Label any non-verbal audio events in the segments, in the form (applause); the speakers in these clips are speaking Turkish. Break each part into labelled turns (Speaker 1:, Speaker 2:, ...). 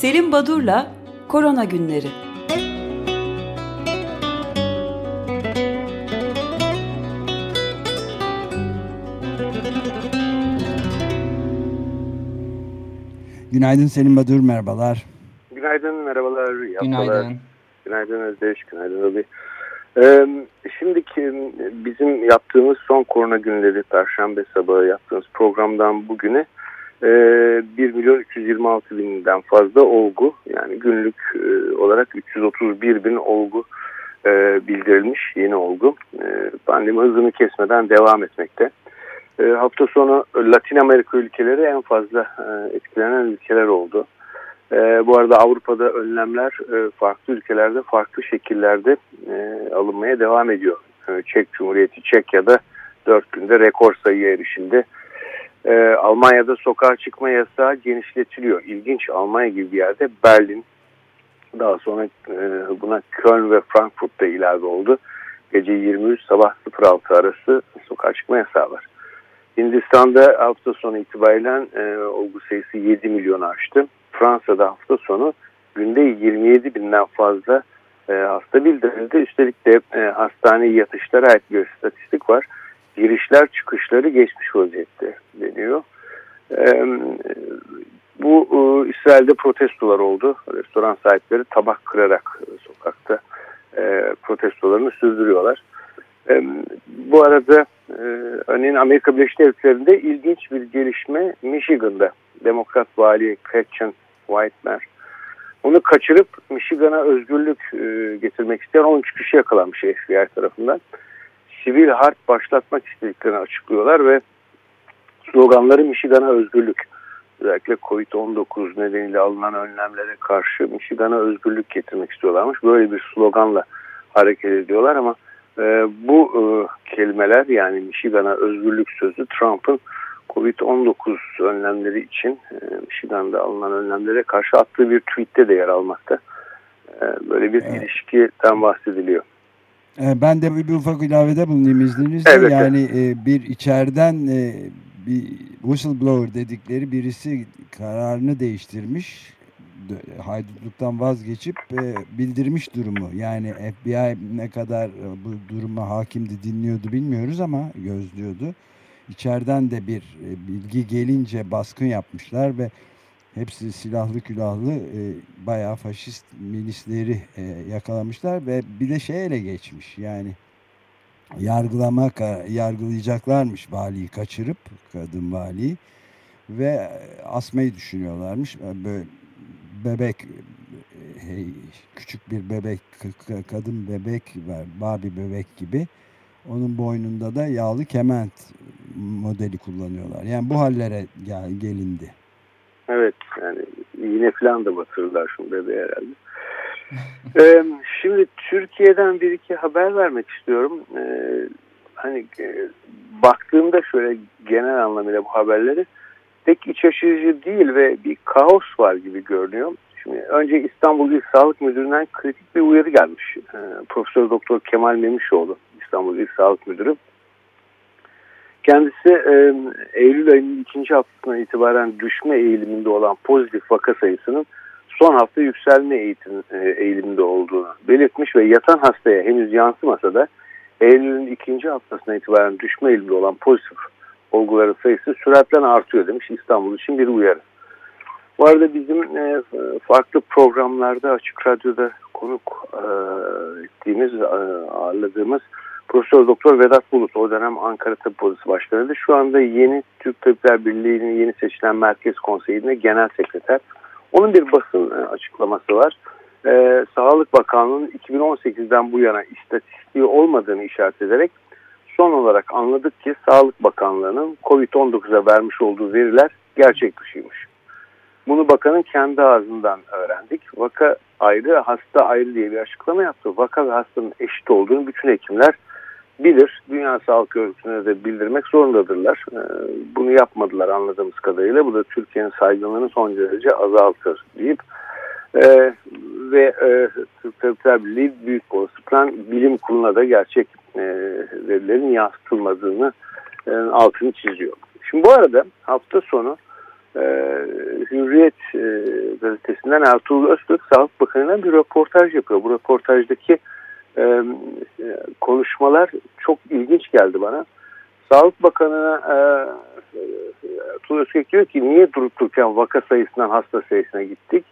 Speaker 1: Selim Badur'la Korona Günleri.
Speaker 2: Günaydın Selim Badur, merhabalar.
Speaker 3: Günaydın, merhabalar.
Speaker 4: Günaydın.
Speaker 3: Günaydın Özdeş, günaydın Abi. Ee, şimdiki bizim yaptığımız son korona günleri Perşembe sabahı yaptığımız programdan bugüne e, 1 milyon 326 binden fazla olgu yani günlük e, olarak 331 bin olgu e, bildirilmiş yeni olgu. E, pandemi hızını kesmeden devam etmekte. E, hafta sonu Latin Amerika ülkeleri en fazla etkilenen ülkeler oldu. Bu arada Avrupa'da önlemler farklı ülkelerde farklı şekillerde alınmaya devam ediyor. E, Çek Cumhuriyeti Çekya'da 4 günde rekor sayıya erişildi. E, Almanya'da sokağa çıkma yasağı genişletiliyor. İlginç Almanya gibi bir yerde Berlin daha sonra e, buna Köln ve Frankfurt'ta ilave oldu. Gece 23 sabah 06 arası sokağa çıkma yasağı var. Hindistan'da hafta sonu itibariyle e, olgu sayısı 7 milyon aştı. Fransa'da hafta sonu günde 27 binden fazla e, hasta bildirildi. Üstelik de e, hastane yatışlara ait bir statistik var. Girişler çıkışları geçmiş vaziyette deniyor. E, bu e, İsrail'de protestolar oldu. Restoran sahipleri tabak kırarak e, sokakta e, protestolarını sürdürüyorlar. E, bu arada e, örneğin Amerika Birleşik Devletleri'nde ilginç bir gelişme Michigan'da Demokrat vali Gretchen Whitmer onu kaçırıp Michigan'a özgürlük e, getirmek isteyen 13 kişi yakalanmış FBI tarafından. Sivil harp başlatmak istediklerini açıklıyorlar ve sloganları Michigan'a özgürlük. Özellikle Covid-19 nedeniyle alınan önlemlere karşı Michigan'a özgürlük getirmek istiyorlarmış. Böyle bir sloganla hareket ediyorlar ama e, bu e, kelimeler yani Michigan'a özgürlük sözü Trump'ın Covid-19 önlemleri için e, Michigan'da alınan önlemlere karşı attığı bir tweette de yer almakta. E, böyle bir evet. ilişkiden bahsediliyor.
Speaker 2: E, ben de bir ufak ilavede bulunayım izninizle. Evet, yani evet. bir içeriden bir whistleblower dedikleri birisi kararını değiştirmiş. Haydutluktan vazgeçip bildirmiş durumu. Yani FBI ne kadar bu duruma hakimdi dinliyordu bilmiyoruz ama gözlüyordu içeriden de bir e, bilgi gelince baskın yapmışlar ve hepsi silahlı külahlı e, bayağı faşist milisleri e, yakalamışlar ve bir de şey ele geçmiş yani yargılamak yargılayacaklarmış valiyi kaçırıp kadın valiyi ve asmayı düşünüyorlarmış böyle bebek hey, küçük bir bebek kadın bebek var babi bebek gibi onun boynunda da yağlı kement modeli kullanıyorlar. Yani bu hallere gel, gelindi.
Speaker 3: Evet yani yine falan da batırırlar şu bebeği herhalde. (laughs) ee, şimdi Türkiye'den bir iki haber vermek istiyorum. Ee, hani e, baktığımda şöyle genel anlamıyla bu haberleri pek iç açıcı değil ve bir kaos var gibi görünüyor. Şimdi önce İstanbul İl Sağlık Müdürü'nden kritik bir uyarı gelmiş. Ee, Profesör Doktor Kemal Memişoğlu İstanbul İl Sağlık Müdürü. Kendisi e, Eylül ayının ikinci haftasına itibaren düşme eğiliminde olan pozitif vaka sayısının son hafta yükselme eğitim, e, eğiliminde olduğunu belirtmiş ve yatan hastaya henüz yansımasa da Eylül'ün ikinci haftasına itibaren düşme eğiliminde olan pozitif olguların sayısı süratle artıyor demiş İstanbul için bir uyarı. Bu arada bizim e, farklı programlarda Açık Radyo'da konuk e, ettiğimiz, e, ağırladığımız Profesör Doktor Vedat Bulut o dönem Ankara Tabip Polisi Başkanı'ydı. Şu anda yeni Türk Tabipler Birliği'nin yeni seçilen Merkez Konseyi'nde genel sekreter. Onun bir basın e, açıklaması var. Ee, Sağlık Bakanlığı'nın 2018'den bu yana istatistiği olmadığını işaret ederek son olarak anladık ki Sağlık Bakanlığı'nın COVID-19'a vermiş olduğu veriler gerçek dışıymış. Bunu bakanın kendi ağzından öğrendik. Vaka ayrı, hasta ayrı diye bir açıklama yaptı. Vaka ve hastanın eşit olduğunu bütün hekimler bilir. Dünya Sağlık Örgütü'ne de bildirmek zorundadırlar. Ee, bunu yapmadılar anladığımız kadarıyla. Bu da Türkiye'nin saygınlığını son derece azaltır deyip e, ve e, Tabipler Birliği büyük olasılıkla bilim kuruluna da gerçek e, verilerin yansıtılmadığını e, altını çiziyor. Şimdi bu arada hafta sonu e, Hürriyet e, gazetesinden Ertuğrul Öztürk Sağlık Bakanı'na bir röportaj yapıyor. Bu röportajdaki e, konuşmalar çok ilginç geldi bana. Sağlık Bakanı'na e, Ertuğrul Öztürk diyor ki niye durup dururken vaka sayısından hasta sayısına gittik?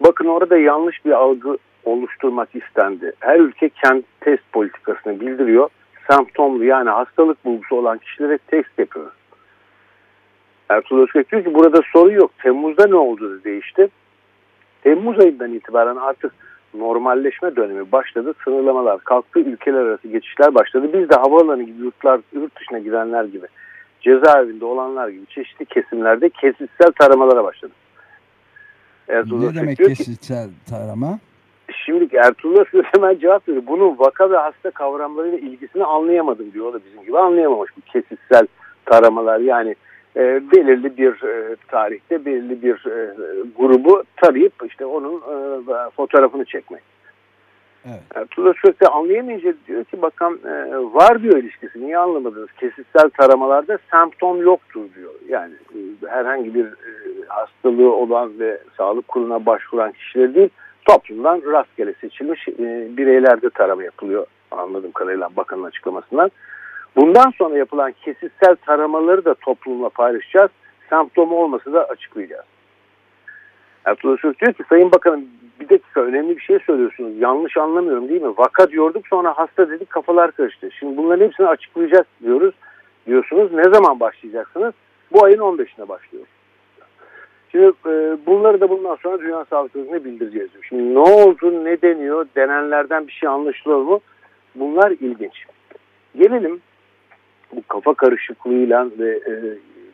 Speaker 3: Bakın orada yanlış bir algı oluşturmak istendi. Her ülke kendi test politikasını bildiriyor. Semptomlu yani hastalık bulgusu olan kişilere test yapıyor. Ertuğrul Özkök diyor ki burada sorun yok. Temmuz'da ne oldu da değişti. Temmuz ayından itibaren artık normalleşme dönemi başladı. Sınırlamalar kalktı. Ülkeler arası geçişler başladı. Biz de havaalanı gibi yurtlar, yurt dışına gidenler gibi cezaevinde olanlar gibi çeşitli kesimlerde kesitsel taramalara başladı.
Speaker 2: Ertuğrul ne demek kesitsel tarama?
Speaker 3: Şimdi Ertuğrul Özkök hemen cevap veriyor. Bunun vaka ve hasta kavramlarıyla ilgisini anlayamadım diyor. O da bizim gibi anlayamamış bu kesitsel taramalar. Yani e, belirli bir e, tarihte belirli bir e, grubu tarayıp işte onun e, fotoğrafını çekmek. Evet. Ertuğrul Özkök de anlayamayınca diyor ki bakan e, var diyor ilişkisi niye anlamadınız? Kesitsel taramalarda semptom yoktur diyor. Yani e, herhangi bir e, hastalığı olan ve sağlık kuruna başvuran kişiler değil toplumdan rastgele seçilmiş e, bireylerde tarama yapılıyor anladığım kadarıyla bakanın açıklamasından. Bundan sonra yapılan kesitsel taramaları da toplumla paylaşacağız. Semptomu olmasa da açıklayacağız. Ertuğrul Öztürk diyor ki Sayın Bakanım bir dakika önemli bir şey söylüyorsunuz. Yanlış anlamıyorum değil mi? Vaka diyorduk sonra hasta dedik kafalar karıştı. Şimdi bunların hepsini açıklayacağız diyoruz. Diyorsunuz ne zaman başlayacaksınız? Bu ayın 15'ine başlıyoruz. Şimdi e, bunları da bundan sonra Dünya Sağlık Örgütü'ne bildireceğiz. Şimdi ne oldu, ne deniyor, denenlerden bir şey anlaşılıyor mu? Bunlar ilginç. Gelelim bu kafa karışıklığıyla ve e,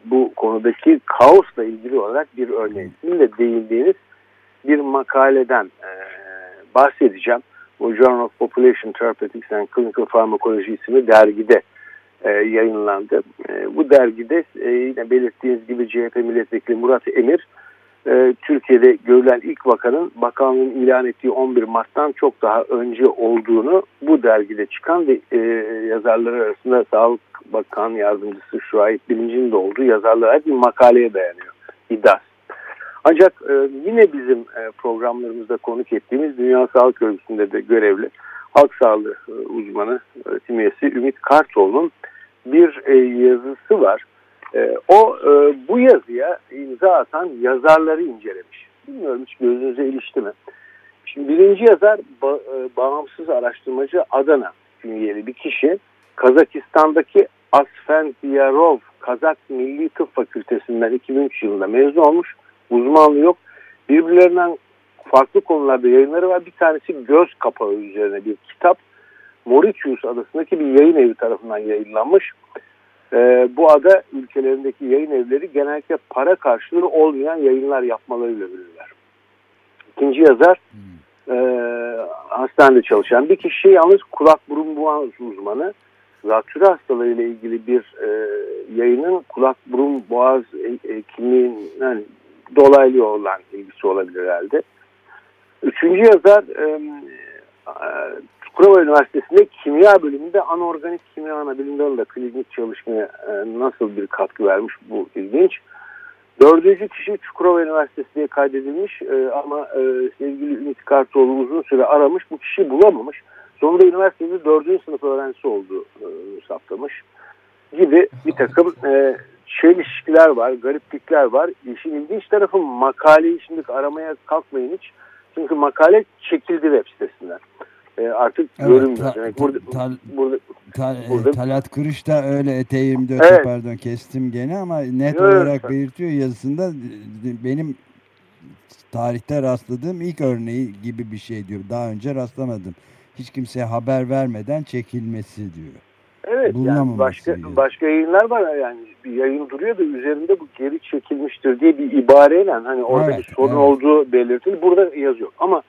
Speaker 3: bu konudaki kaosla ilgili olarak bir örneğin. de değindiğiniz bir makaleden e, bahsedeceğim. Bu Journal of Population Therapeutics and Clinical Pharmacology isimli dergide e, yayınlandı. E, bu dergide e, yine belirttiğiniz gibi CHP milletvekili Murat Emir e, Türkiye'de görülen ilk vakanın bakanlığın ilan ettiği 11 Mart'tan çok daha önce olduğunu bu dergide çıkan ve e, yazarları arasında Sağlık Bakan Yardımcısı Şuayip Bilinci'nin de olduğu yazarlara bir makaleye dayanıyor. İDAS. Ancak e, yine bizim e, programlarımızda konuk ettiğimiz Dünya Sağlık Örgütü'nde de görevli halk sağlığı e, uzmanı öğretim üyesi Ümit Kartoğlu'nun bir e, yazısı var. E, o e, bu yazıya imza atan yazarları incelemiş. Bilmiyorum hiç gözünüze ilişti mi? Şimdi birinci yazar e, bağımsız araştırmacı Adana künyeli bir kişi. Kazakistan'daki Asfendiyarov Kazak Milli Tıp Fakültesinden 2003 yılında mezun olmuş. Uzmanlığı yok. Birbirlerinden farklı konularda yayınları var. Bir tanesi göz kapağı üzerine bir kitap. Mauritius adasındaki bir yayın evi tarafından yayınlanmış. Ee, bu ada ülkelerindeki yayın evleri genellikle para karşılığı olmayan yayınlar yapmalarıyla bilirler. İkinci yazar hmm. e, hastanede çalışan bir kişi yalnız kulak burun boğaz uzmanı. Zatürre hastalığı ile ilgili bir e, yayının kulak burun boğaz hekimliğinin yani, dolaylı olan ilgisi olabilir herhalde. Üçüncü yazar e, Çukurova Üniversitesi'nde kimya bölümünde anorganik kimya ana bilim dalında klinik çalışmaya e, nasıl bir katkı vermiş bu ilginç. Dördüncü kişi Çukurova Üniversitesi kaydedilmiş e, ama e, sevgili Ümit Kartoğlu uzun süre aramış bu kişiyi bulamamış. Sonunda üniversitede dördüncü sınıf öğrencisi olduğu e, saptamış gibi bir takım e, çelişkiler var, gariplikler var. İşin ilginç tarafı makaleyi şimdi aramaya kalkmayın hiç. Çünkü makale çekildi web sitesinden e, artık evet, görünmüyor. Ta, Demek burada, ta,
Speaker 2: burada, ta, e, burada, Talat Kırış da öyle eteğimde evet. pardon kestim gene ama net evet. olarak belirtiyor yazısında benim tarihte rastladığım ilk örneği gibi bir şey diyor. Daha önce rastlamadım. Hiç kimseye haber vermeden çekilmesi diyor.
Speaker 3: Evet yani başka diyor. başka yayınlar var yani bir yayın duruyor da üzerinde bu geri çekilmiştir diye bir ibareyle hani orada evet, bir sorun evet. olduğu belirtili burada yazıyor. Ama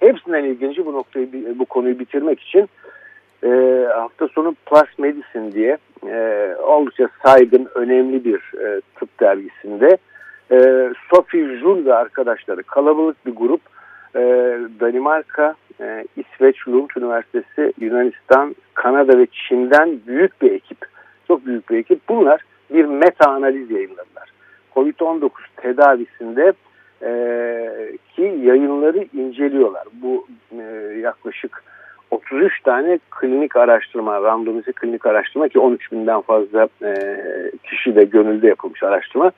Speaker 3: Hepsinden ilginci bu noktayı bu konuyu bitirmek için e, hafta sonu Plus Medicine diye e, oldukça saygın önemli bir e, tıp dergisinde e, Sophie Jul ve arkadaşları kalabalık bir grup e, Danimarka, e, İsveç, Lund Üniversitesi, Yunanistan, Kanada ve Çin'den büyük bir ekip, çok büyük bir ekip. Bunlar bir meta analiz yayınladılar. COVID-19 tedavisinde yayınları inceliyorlar. Bu e, yaklaşık 33 tane klinik araştırma, randomize klinik araştırma ki 13 binden fazla e, kişi de gönülde yapılmış araştırma.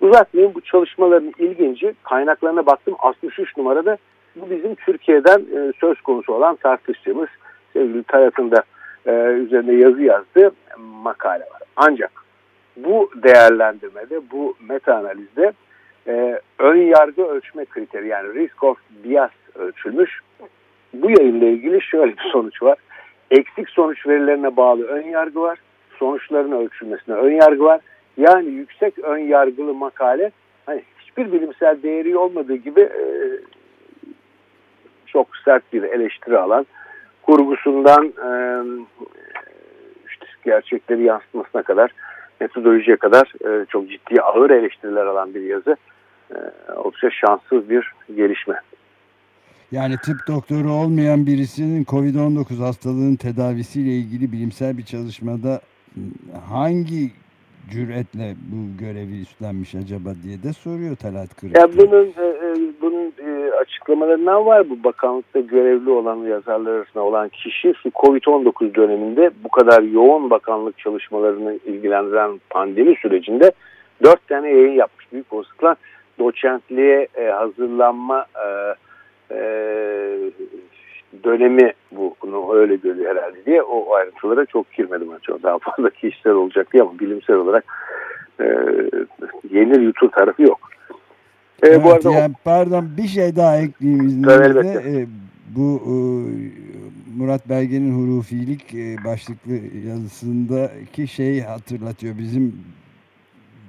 Speaker 3: Uzatmayayım bu çalışmaların ilginci kaynaklarına baktım 63 numarada bu bizim Türkiye'den e, söz konusu olan tartıştığımız sevgili Talat'ın da e, üzerine yazı yazdığı makale var. Ancak bu değerlendirmede bu meta analizde e, ön yargı ölçme kriteri yani risk of bias ölçülmüş. Bu yayınla ilgili şöyle bir sonuç var. Eksik sonuç verilerine bağlı ön yargı var. Sonuçların ölçülmesine ön yargı var. Yani yüksek ön yargılı makale hani hiçbir bilimsel değeri olmadığı gibi e, çok sert bir eleştiri alan kurgusundan e, işte gerçekleri yansıtmasına kadar metodolojiye kadar e, çok ciddi ağır eleştiriler alan bir yazı oldukça şanssız bir gelişme.
Speaker 2: Yani tıp doktoru olmayan birisinin COVID-19 hastalığının tedavisiyle ilgili bilimsel bir çalışmada hangi cüretle bu görevi üstlenmiş acaba diye de soruyor Talat Kırık.
Speaker 3: Ya bunun e, e, bunun e, açıklamalarından var bu bakanlıkta görevli olan yazarlar arasında olan kişi şu Covid-19 döneminde bu kadar yoğun bakanlık çalışmalarını ilgilendiren pandemi sürecinde dört tane yayın yapmış büyük olasılıkla doçentliğe e, hazırlanma e, e, dönemi bu bunu öyle görüyor herhalde diye o ayrıntılara çok girmedim açıkçası. Daha fazla kişisel olacak diye ama bilimsel olarak e, yenir yutur tarafı yok.
Speaker 2: E, evet, bu arada yani, o... Pardon bir şey daha ekleyeyim izninizle. E, bu e, Murat Belge'nin hurufilik e, başlıklı yazısındaki şey hatırlatıyor. Bizim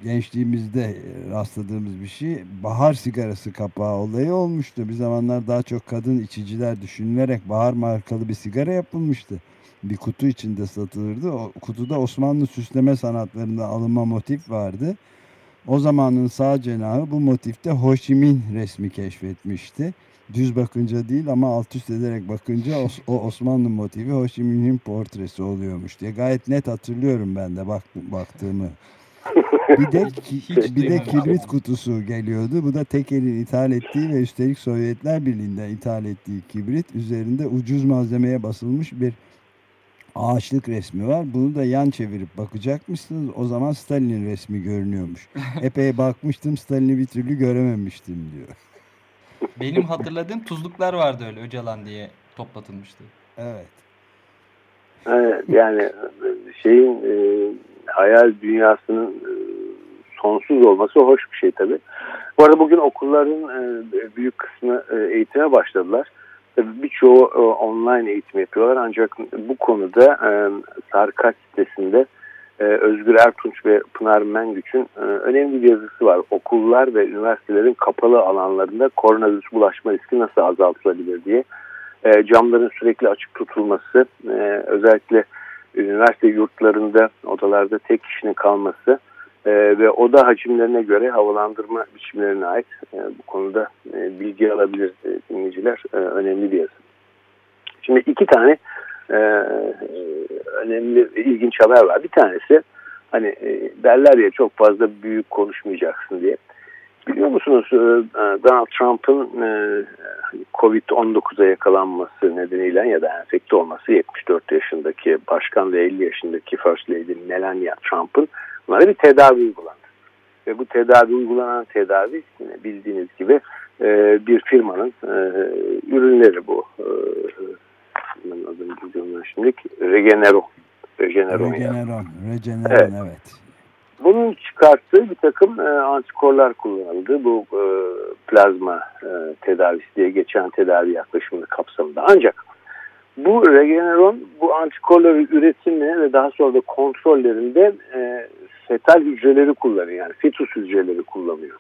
Speaker 2: gençliğimizde rastladığımız bir şey. Bahar sigarası kapağı olayı olmuştu. Bir zamanlar daha çok kadın içiciler düşünülerek bahar markalı bir sigara yapılmıştı. Bir kutu içinde satılırdı. O kutuda Osmanlı süsleme sanatlarında alınma motif vardı. O zamanın sağ cenahı bu motifte Ho Chi Minh resmi keşfetmişti. Düz bakınca değil ama alt üst ederek bakınca o Osmanlı motifi Ho Chi Minh'in portresi oluyormuş diye. Gayet net hatırlıyorum ben de bak, baktığımı. Bir de hiç bir de kibrit kutusu geliyordu. Bu da Tekel'in ithal ettiği ve üstelik Sovyetler Birliği'nden ithal ettiği kibrit üzerinde ucuz malzemeye basılmış bir ağaçlık resmi var. Bunu da yan çevirip bakacakmışsınız. O zaman Stalin'in resmi görünüyormuş. (laughs) Epey bakmıştım Stalin'i bir türlü görememiştim diyor.
Speaker 4: Benim hatırladığım tuzluklar vardı öyle Öcalan diye toplatılmıştı.
Speaker 2: Evet.
Speaker 3: Evet yani şeyin e, hayal dünyasının e, sonsuz olması hoş bir şey tabii. Bu arada bugün okulların e, büyük kısmı e, eğitime başladılar. Birçoğu online eğitim yapıyorlar ancak bu konuda Sarkaç sitesinde Özgür Ertunç ve Pınar Mengüç'ün önemli bir yazısı var. Okullar ve üniversitelerin kapalı alanlarında koronavirüs bulaşma riski nasıl azaltılabilir diye. Camların sürekli açık tutulması, özellikle üniversite yurtlarında odalarda tek kişinin kalması e, ve oda hacimlerine göre havalandırma biçimlerine ait e, bu konuda e, bilgi alabilir e, dinleyiciler. E, önemli bir yazı. Şimdi iki tane e, önemli ilginç haber var. Bir tanesi hani e, derler ya çok fazla büyük konuşmayacaksın diye. Biliyor musunuz e, Donald Trump'ın e, Covid-19'a yakalanması nedeniyle ya da enfekte olması 74 yaşındaki başkan ve 50 yaşındaki First Lady Melania Trump'ın bunlara bir tedavi uygulandı. Ve bu tedavi uygulanan tedavi bildiğiniz gibi e, bir firmanın ürünleri bu. Adını biliyorum şimdi. Regenero.
Speaker 2: Regeneron. Regeneron. Regeneron evet. evet.
Speaker 3: Bunun çıkarttığı bir takım e, antikorlar kullanıldı. Bu e, plazma e, tedavisi diye geçen tedavi yaklaşımı kapsamında. Ancak bu Regeneron bu antikorları üretimi ve daha sonra da kontrollerinde e, fetal hücreleri kullanıyor. Yani fetus hücreleri kullanıyor.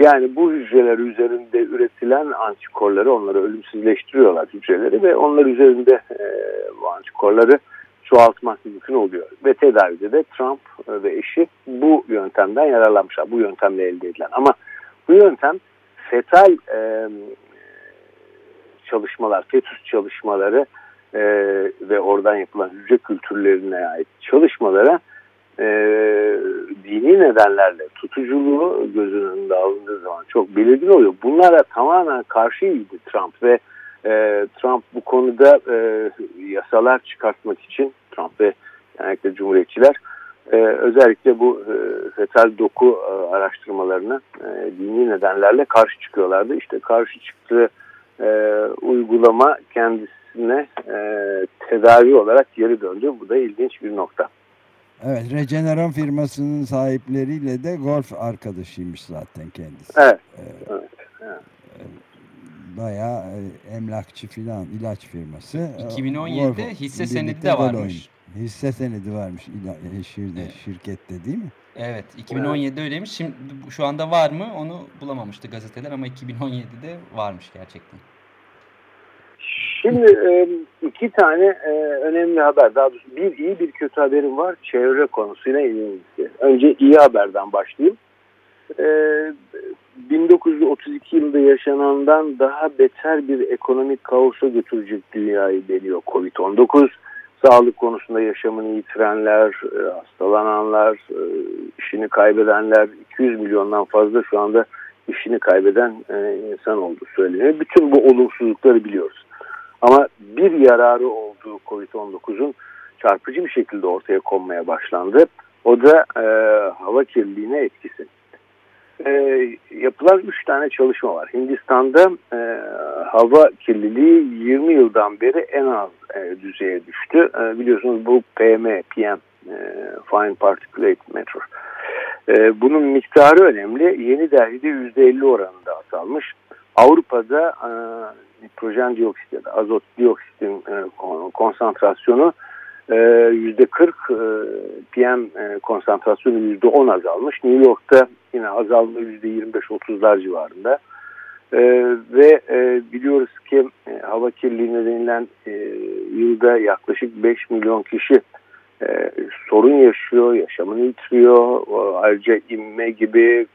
Speaker 3: Yani bu hücreler üzerinde üretilen antikorları onları ölümsüzleştiriyorlar hücreleri ve onlar üzerinde e, bu antikorları çoğaltmak mümkün oluyor. Ve tedavide de Trump e, ve eşi bu yöntemden yararlanmışlar. Bu yöntemle elde edilen. Ama bu yöntem fetal e, çalışmalar, fetüs çalışmaları e, ve oradan yapılan hücre kültürlerine ait çalışmalara e, dini nedenlerle tutuculuğu göz önünde alındığı zaman çok belirgin oluyor. Bunlara tamamen karşıydı Trump ve e, Trump bu konuda e, yasalar çıkartmak için Trump ve genellikle Cumhuriyetçiler e, özellikle bu e, fetal doku e, araştırmalarına e, dini nedenlerle karşı çıkıyorlardı. İşte karşı çıktığı e, uygulama kendisine e, tedavi olarak geri döndü. Bu da ilginç bir nokta.
Speaker 2: Evet, Regeneron firmasının sahipleriyle de golf arkadaşıymış zaten kendisi.
Speaker 3: Evet. Evet. evet.
Speaker 2: Bayağı e, emlakçı filan ilaç firması.
Speaker 4: 2017'de golf, hisse senedi de varmış. Oyun.
Speaker 2: Hisse senedi varmış şirde, evet. şirkette değil mi?
Speaker 4: Evet 2017'de öyleymiş. Şimdi şu anda var mı onu bulamamıştı gazeteler ama 2017'de varmış gerçekten.
Speaker 3: Şimdi e, iki tane e, önemli haber, daha doğrusu bir iyi bir kötü haberim var çevre konusuyla ilgili. Önce iyi haberden başlayayım. 1932 yılında yaşanandan daha beter bir ekonomik kaosa götürecek dünyayı deniyor Covid-19 sağlık konusunda yaşamını yitirenler, e, hastalananlar, e, işini kaybedenler 200 milyondan fazla şu anda işini kaybeden e, insan olduğu söyleniyor. Bütün bu olumsuzlukları biliyoruz. Ama bir yararı olduğu COVID-19'un çarpıcı bir şekilde ortaya konmaya başlandı. O da e, hava kirliliğine etkisi e, yapılan üç tane çalışma var. Hindistan'da e, hava kirliliği 20 yıldan beri en az e, düzeye düştü. E, biliyorsunuz bu PM, PM, e, Fine Particulate Matter. E, bunun miktarı önemli. Yeni Delhi'de %50 oranında azalmış. Avrupa'da e, nitrojen dioksit ya da azot dioksitin e, konsantrasyonu %40 e, PM e, konsantrasyonu %10 azalmış. New York'ta yine azalma %25-30'lar civarında. E, ve biliyoruz ki hava kirliliği nedeniyle yılda yaklaşık 5 milyon kişi sorun yaşıyor, yaşamını yitiriyor. Ayrıca inme gibi,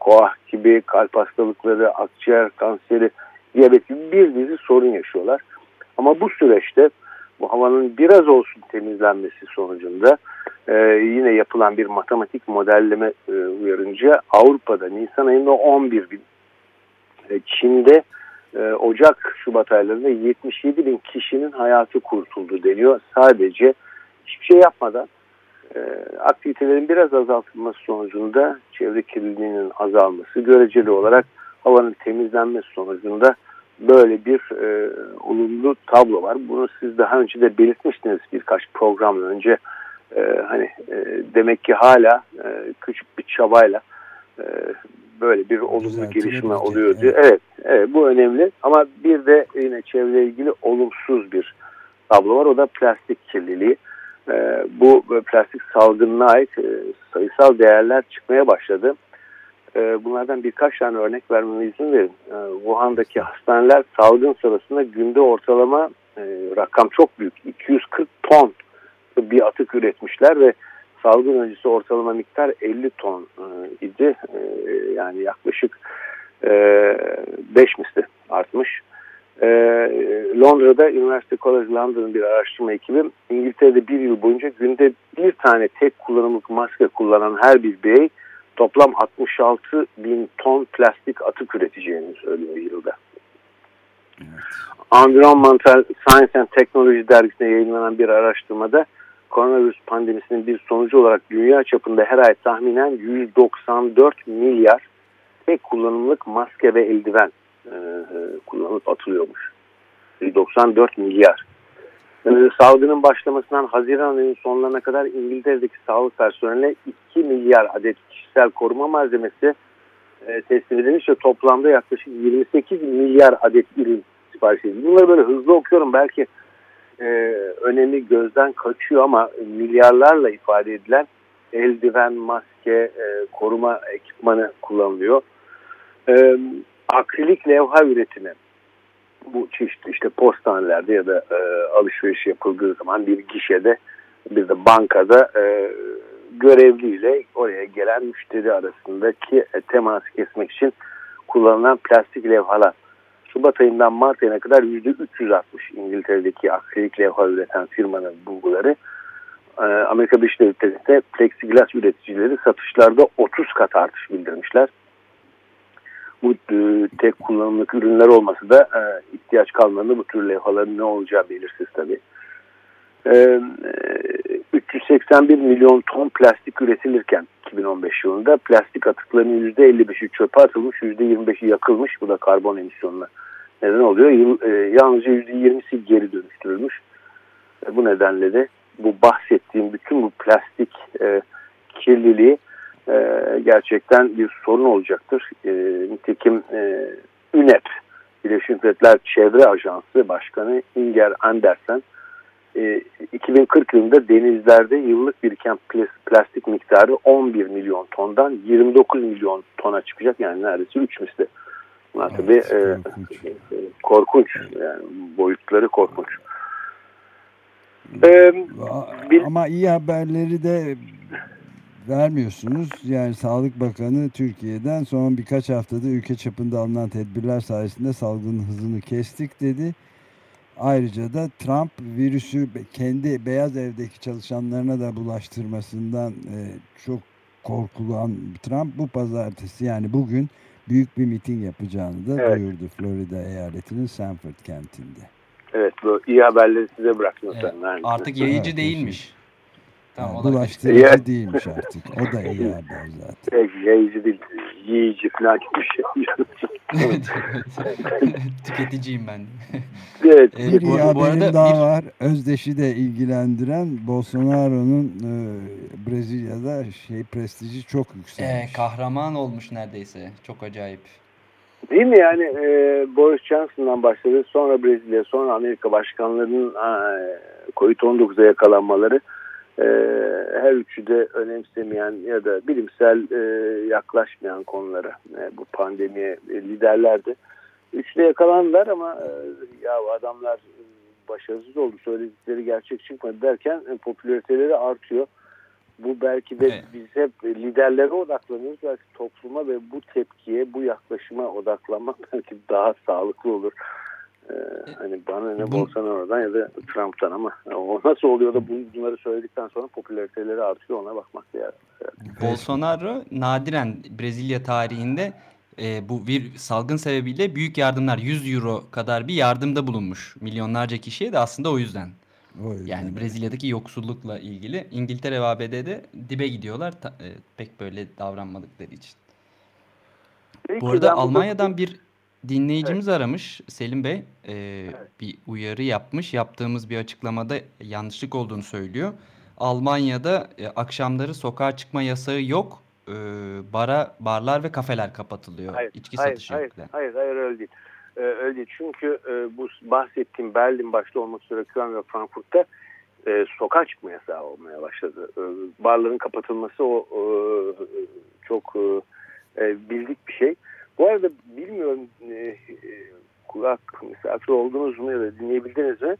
Speaker 3: koah gibi, kalp hastalıkları, akciğer kanseri, diyabet gibi bir dizi sorun yaşıyorlar. Ama bu süreçte bu havanın biraz olsun temizlenmesi sonucunda e, yine yapılan bir matematik modelleme e, uyarınca Avrupa'da Nisan ayında 11 bin, e, Çin'de e, Ocak Şubat aylarında 77 bin kişinin hayatı kurtuldu deniyor. Sadece hiçbir şey yapmadan e, aktivitelerin biraz azaltılması sonucunda çevre kirliliğinin azalması göreceli olarak havanın temizlenmesi sonucunda böyle bir e, olumlu tablo var. Bunu siz daha önce de belirtmiştiniz birkaç program önce. E, hani e, demek ki hala e, küçük bir çabayla e, böyle bir olumlu gelişme oluyor. Evet. evet, evet bu önemli. Ama bir de yine çevre ilgili olumsuz bir tablo var. O da plastik kirliliği. E, bu plastik salgınına ait e, sayısal değerler çıkmaya başladı. Ee, bunlardan birkaç tane örnek vermeme izin verin. Ee, Wuhan'daki hastaneler salgın sırasında günde ortalama e, rakam çok büyük. 240 ton bir atık üretmişler ve salgın öncesi ortalama miktar 50 ton e, idi. E, yani yaklaşık 5 misli artmış. Londra'da University College London'ın bir araştırma ekibi İngiltere'de bir yıl boyunca günde bir tane tek kullanımlık maske kullanan her bir birey toplam 66 bin ton plastik atık üreteceğini söylüyor yılda. Evet. Environmental Science and Technology dergisine yayınlanan bir araştırmada koronavirüs pandemisinin bir sonucu olarak dünya çapında her ay tahminen 194 milyar tek kullanımlık maske ve eldiven e, kullanılıp atılıyormuş. 194 milyar. Ee, salgının başlamasından Haziran ayının sonlarına kadar İngiltere'deki sağlık personeline 2 milyar adet kişisel koruma malzemesi e, teslim edilmiş ve toplamda yaklaşık 28 milyar adet ürün sipariş edildi. Bunları böyle hızlı okuyorum. Belki e, önemi gözden kaçıyor ama milyarlarla ifade edilen eldiven, maske, e, koruma ekipmanı kullanılıyor. E, akrilik levha üretimi bu çeşitli işte postanelerde ya da e, alışveriş yapıldığı zaman bir gişede bir de bankada e, görevliyle oraya gelen müşteri arasındaki e, teması kesmek için kullanılan plastik levhalar. Şubat ayından Mart ayına kadar %360 İngiltere'deki akrilik levha üreten firmanın bulguları. e, Amerika Birleşik Devletleri'nde plexiglas üreticileri satışlarda 30 kat artış bildirmişler. Bu e, tek kullanımlık ürünler olması da e, ihtiyaç kalmadı. Bu tür levhaların ne olacağı belirsiz tabii. E, 381 milyon ton plastik üretilirken 2015 yılında plastik atıklarının %55'i çöpe atılmış, %25'i yakılmış. Bu da karbon emisyonuna neden oluyor. Yıl, e, yalnızca %20'si geri dönüştürülmüş. E, bu nedenle de bu bahsettiğim bütün bu plastik e, kirliliği e, gerçekten bir sorun olacaktır. E, nitekim e, UNEP, Birleşmiş Milletler Çevre Ajansı Başkanı Inger Andersen, e, 2040 yılında denizlerde yıllık biriken plastik miktarı 11 milyon tondan 29 milyon tona çıkacak. Yani neredeyse 3 misli. Bunlar evet, tabii e, korkunç. Yani boyutları korkunç.
Speaker 2: Ee, Ama iyi haberleri de vermiyorsunuz. Yani Sağlık Bakanı Türkiye'den son birkaç haftada ülke çapında alınan tedbirler sayesinde salgının hızını kestik dedi. Ayrıca da Trump virüsü kendi Beyaz Ev'deki çalışanlarına da bulaştırmasından e, çok korkulan Trump bu pazartesi yani bugün büyük bir miting yapacağını da evet. duyurdu Florida eyaletinin Sanford kentinde.
Speaker 3: Evet bu iyi haberleri size bıraktım evet.
Speaker 4: sen. Artık yayıcı evet, değilmiş.
Speaker 2: Tamam, yani bulaştırıcı evet. değilmiş artık. O da iyi haber zaten.
Speaker 3: Evet, yayıcı değil, yiyici falan gibi bir şey.
Speaker 4: evet, (laughs) Tüketiciyim ben. (laughs)
Speaker 2: evet. Bir iyi haberim daha bir... var. Özdeş'i de ilgilendiren Bolsonaro'nun e, Brezilya'da şey prestiji çok yükselmiş.
Speaker 4: E, kahraman olmuş neredeyse. Çok acayip.
Speaker 3: Değil mi yani e, Boris Johnson'dan başladı sonra Brezilya sonra Amerika başkanlarının e, COVID-19'a yakalanmaları e, her üçü de önemsemeyen ya da bilimsel e, yaklaşmayan konulara e, bu pandemiye e, liderlerdi. Üçü de yakalandılar ama e, ya adamlar başarısız oldu söyledikleri gerçek çıkmadı derken e, popülariteleri artıyor. Bu belki de evet. biz hep liderlere odaklanıyoruz. Belki topluma ve bu tepkiye, bu yaklaşıma odaklanmak (laughs) belki daha sağlıklı olur. Ee, hani bana ne Bolsonaro'dan ya da Trump'tan ama (laughs) o nasıl oluyor da bunları söyledikten sonra popülariteleri artıyor ona bakmak yani.
Speaker 4: Bolsonaro nadiren Brezilya tarihinde e, bu bir salgın sebebiyle büyük yardımlar 100 euro kadar bir yardımda bulunmuş milyonlarca kişiye de aslında o yüzden. O yüzden. Yani Brezilya'daki yoksullukla ilgili İngiltere ve ABD'de dibe gidiyorlar ta, e, pek böyle davranmadıkları için. Peki, Bu arada Almanya'dan bu... bir dinleyicimiz evet. aramış Selim Bey. E, evet. Bir uyarı yapmış. Yaptığımız bir açıklamada yanlışlık olduğunu söylüyor. Almanya'da e, akşamları sokağa çıkma yasağı yok. E, bara, barlar ve kafeler kapatılıyor. Hayır, İçki
Speaker 3: hayır,
Speaker 4: satışı
Speaker 3: hayır, yok. Hayır, hayır, hayır öyle değil. Ee, öyle değil. Çünkü e, bu bahsettiğim Berlin başta olmak üzere Köln ve Frankfurt'ta e, sokağa çıkma yasağı olmaya başladı. E, barların kapatılması o e, çok e, e bildik bir şey. Bu arada bilmiyorum e, e, kulak misafir oldunuz mu ya da dinleyebildiniz mi?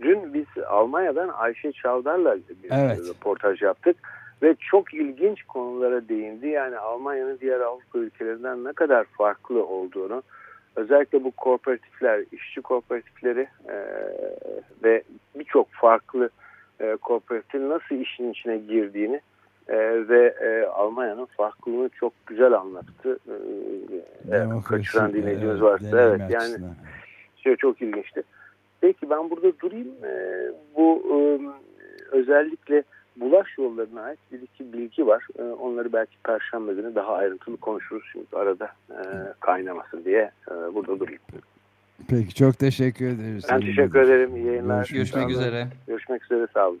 Speaker 3: Dün biz Almanya'dan Ayşe Çavdar'la bir evet. röportaj yaptık ve çok ilginç konulara değindi. Yani Almanya'nın diğer Avrupa ülkelerinden ne kadar farklı olduğunu, özellikle bu kooperatifler, işçi kooperatifleri e, ve birçok farklı e, kooperatifin nasıl işin içine girdiğini e, ve e, Almanya'nın farklılığını çok güzel anlattı. E, kaçıran dinleyicimiz varsa. Evet yani şey çok ilginçti. Peki ben burada durayım. E, bu e, özellikle bulaş yollarına ait bir iki bilgi var. E, onları belki Perşembe günü daha ayrıntılı konuşuruz. Şimdi arada e, kaynamasın diye e, burada durayım.
Speaker 2: Peki çok teşekkür ederiz.
Speaker 3: Ben teşekkür ederim. İyi yayınlar.
Speaker 4: Görüşmek üzere.
Speaker 3: Görüşmek üzere. Sağ olun.